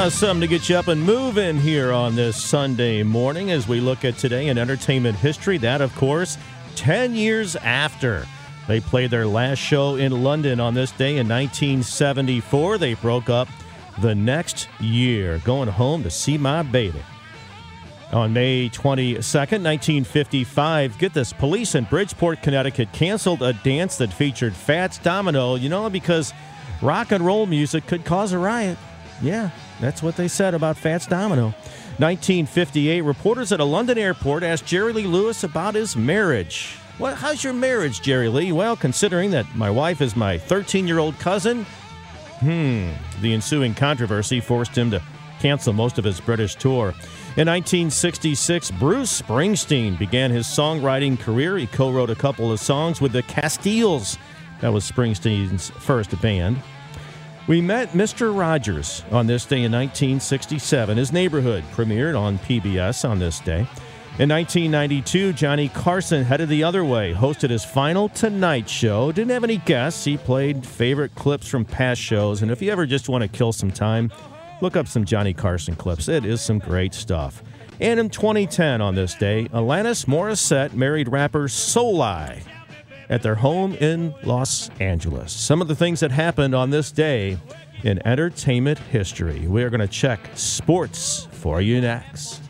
Uh, something to get you up and moving here on this Sunday morning as we look at today in entertainment history. That, of course, Ten Years After they played their last show in London on this day in 1974, they broke up the next year, going home to see my baby. On May 22nd, 1955, get this police in Bridgeport, Connecticut canceled a dance that featured Fats Domino, you know, because rock and roll music could cause a riot. Yeah, that's what they said about Fats Domino. 1958, reporters at a London airport asked Jerry Lee Lewis about his marriage. Well, how's your marriage, Jerry Lee? Well, considering that my wife is my 13 year old cousin, hmm, the ensuing controversy forced him to cancel most of his British tour. In 1966, Bruce Springsteen began his songwriting career. He co wrote a couple of songs with the Castiles. That was Springsteen's first band. We met Mr. Rogers on this day in 1967. His neighborhood premiered on PBS on this day. In 1992, Johnny Carson headed the other way, hosted his final Tonight Show. Didn't have any guests. He played favorite clips from past shows. And if you ever just want to kill some time, look up some Johnny Carson clips. It is some great stuff. And in 2010, on this day, Alanis Morissette married rapper Souleye at their home in Los Angeles. Some of the things that happened on this day in entertainment history. We are going to check sports for you next.